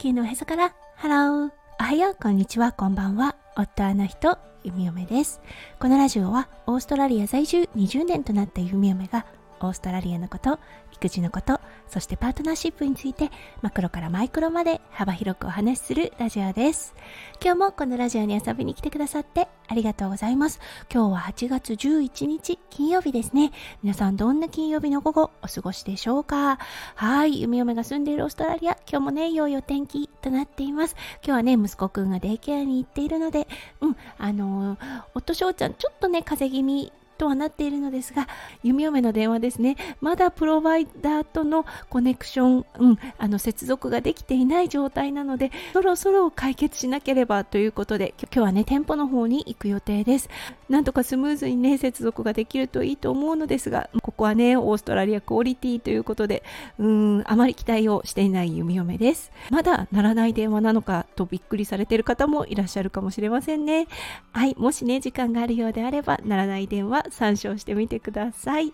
球のおへそからハロー。おはようこんにちは。こんばんは。夫あの人ゆみおめです。このラジオはオーストラリア在住20年となったゆみおめがオーストラリアのこと育児のことそしてパートナーシップについてマクロからマイクロまで幅広くお話しするラジオです。今日もこのラジオに遊びに来てくださってありがとうございます。今日は8月11日金曜日ですね。皆さんどんな金曜日の午後お過ごしでしょうか？はい。弓嫁が住んでいるオーストラリア今日もね良いお天気となっています。今日はね息子くんがデイケアに行っているのでうんあのー、夫翔ちゃんちょっとね風邪気味とはなっているのですが、弓嫁の電話ですね、まだプロバイダーとのコネクション、うん、あの接続ができていない状態なので、そろそろ解決しなければということで、今日はね、店舗の方に行く予定です。なんとかスムーズにね、接続ができるといいと思うのですが、ここはね、オーストラリアクオリティということで、うん、あまり期待をしていない弓嫁です。まだ鳴らない電話なのかとびっくりされている方もいらっしゃるかもしれませんね。はい、もしね、時間があるようであれば、鳴らない電話参照してみてください。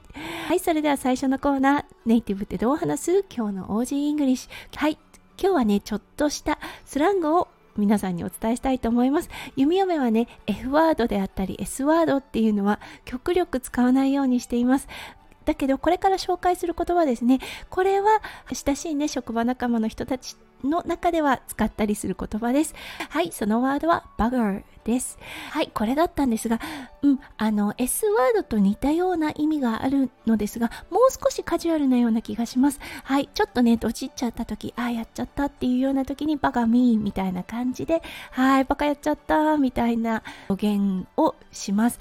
はい、それでは最初のコーナー、ネイティブってどう話す？今日の Aussie English。はい、今日はね、ちょっとしたスラングを皆さんにお伝えしたいと思います。弓嫁はね、F ワードであったり S ワードっていうのは極力使わないようにしています。だけどこれから紹介する言葉ですねこれは親しいね職場仲間の人たちの中では使ったりする言葉ですはいそのワードは bugger です。はい、これだったんですが、うん、あの、S ワードと似たような意味があるのですが、もう少しカジュアルなような気がします。はい、ちょっとね、どちっちゃった時、ああ、やっちゃったっていうような時に、バカミーみたいな感じで、はい、バカやっちゃったみたいな表現をします。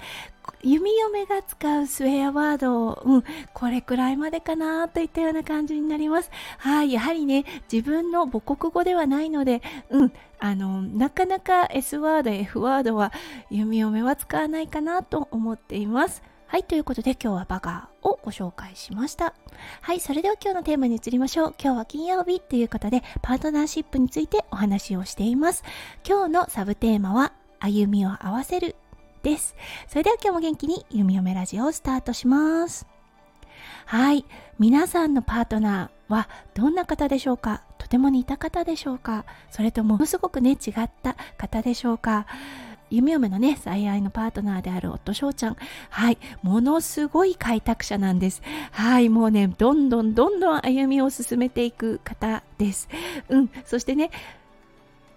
弓嫁が使うスウェアワード、うん、これくらいまでかなといったような感じになります。はい、やはりね、自分の母国語ではないので、うん、あのなかなか S ワード F ワードは弓嫁は使わないかなと思っています。はいということで今日はバカをご紹介しましたはいそれでは今日のテーマに移りましょう。今日は金曜日ということでパートナーシップについてお話をしています。今日のサブテーマは歩みを合わせる。です。それでは今日も元気に弓嫁ラジオをスタートします。はい。皆さんのパートナーはどんな方でしょうか？とても似た方でしょうか？それともものすごくね違った方でしょうか？夢嫁のね最愛のパートナーである夫翔ちゃん。はい。ものすごい開拓者なんです。はい。もうねどんどんどんどん歩みを進めていく方です。うん。そしてね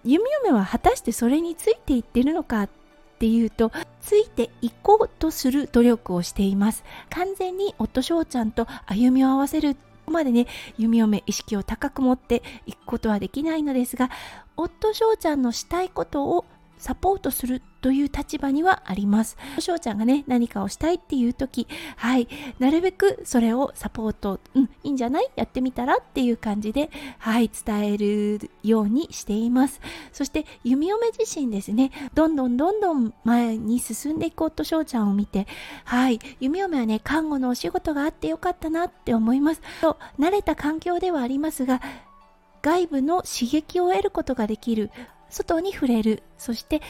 弓嫁は果たしてそれについていってるのかっっていうとついていこうとする努力をしています。完全に夫翔ちゃんと歩みを合わせるまでね弓嫁意識を高く持っていくことはできないのですが夫翔ちゃんのしたいことをサポートするという立場にはあります。翔ちゃんがね、何かをしたいっていう時、はい、なるべくそれをサポート、うん、いいんじゃない？やってみたらっていう感じで、はい、伝えるようにしています。そして、弓嫁自身ですね、どんどんどんどん前に進んでいく夫翔ちゃんを見て、はい、弓嫁はね、看護のお仕事があってよかったなって思います。と、慣れた環境ではありますが、外部の刺激を得ることができる外に触れる。そして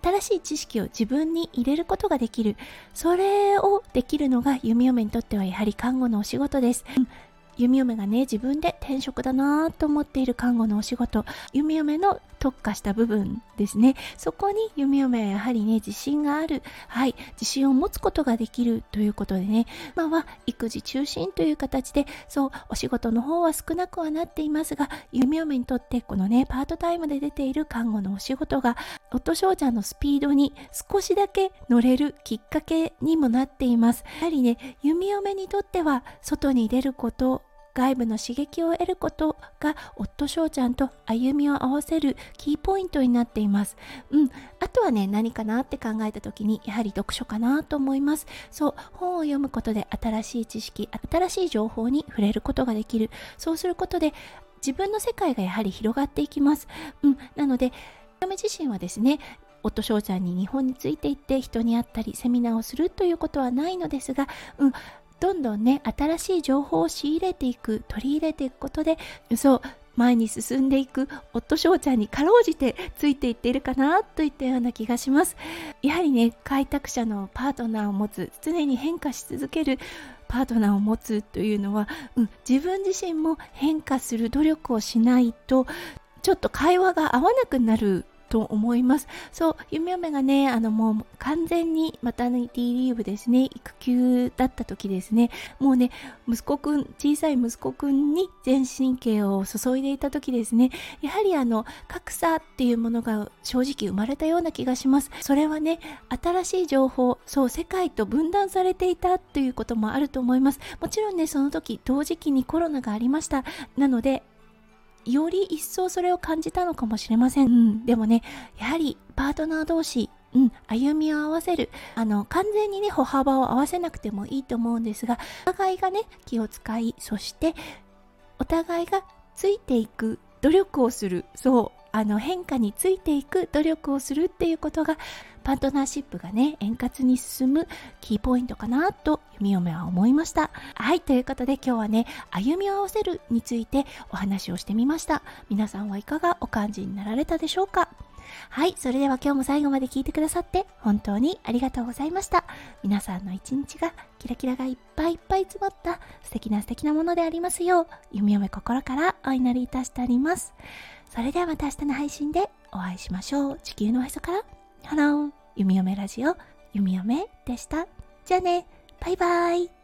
新しい知識を自分に入れることができる。それをできるのが弓嫁にとってはやはり看護のお仕事です、弓嫁がね自分で転職だなと思っている看護のお仕事。弓嫁の特化した部分ですね。そこに弓嫁はやはりね自信がある。はい。自信を持つことができるということでね。今は育児中心という形でそうお仕事の方は少なくはなっていますが弓嫁にとってこのねパートタイムで出ている看護のお仕事が夫翔ちゃんのスピードに少しだけ乗れるきっかけにもなっています。やはりね弓嫁にとっては外に出ること外部の刺激を得ることが夫翔ちゃんと歩みを合わせるキーポイントになっています。うん。あとはね、何かなって考えた時に、やはり読書かなと思います。そう、本を読むことで新しい知識、新しい情報に触れることができる。そうすることで、自分の世界がやはり広がっていきます。うん。なので、嫁自身はですね、夫翔ちゃんに日本についていって人に会ったりセミナーをするということはないのですが、うん、どんどんね新しい情報を仕入れていく取り入れていくことでそう前に進んでいく夫翔ちゃんにかろうじてついていっているかなといったような気がします。やはりね開拓者のパートナーを持つ常に変化し続けるパートナーを持つというのは、うん、自分自身も変化する努力をしないとちょっと会話が合わなくなると思います。そう、弓嫁がね、あのもう完全にマタニティリーブですね、育休だった時ですね、もうね、息子くん、小さい息子くんに全神経を注いでいた時ですね、やはりあの、格差っていうものが正直生まれたような気がします。それはね、新しい情報、そう、世界と分断されていたということもあると思います。もちろんね、その時同時期にコロナがありました。なので、より一層それを感じたのかもしれません。うん、でもね、やはりパートナー同士、うん、歩みを合わせる。あの、完全にね、歩幅を合わせなくてもいいと思うんですが、お互いがね、気を使い、そして、お互いがついていく努力をする。そう、あの変化についていく努力をするっていうことがパートナーシップがね円滑に進むキーポイントかなと弓嫁は思いましたはいということで今日はね歩みを合わせるについてお話をしてみました皆さんはいかがお感じになられたでしょうか？はい、それでは今日も最後まで聞いてくださって本当にありがとうございました。皆さんの一日がキラキラがいっぱいいっぱい詰まった素敵な素敵なものでありますよう、弓嫁心からお祈りいたしております。それではまた明日の配信でお会いしましょう。地球のおへそから。ハロー、弓嫁ラジオ、弓嫁でした。じゃあね、バイバイ。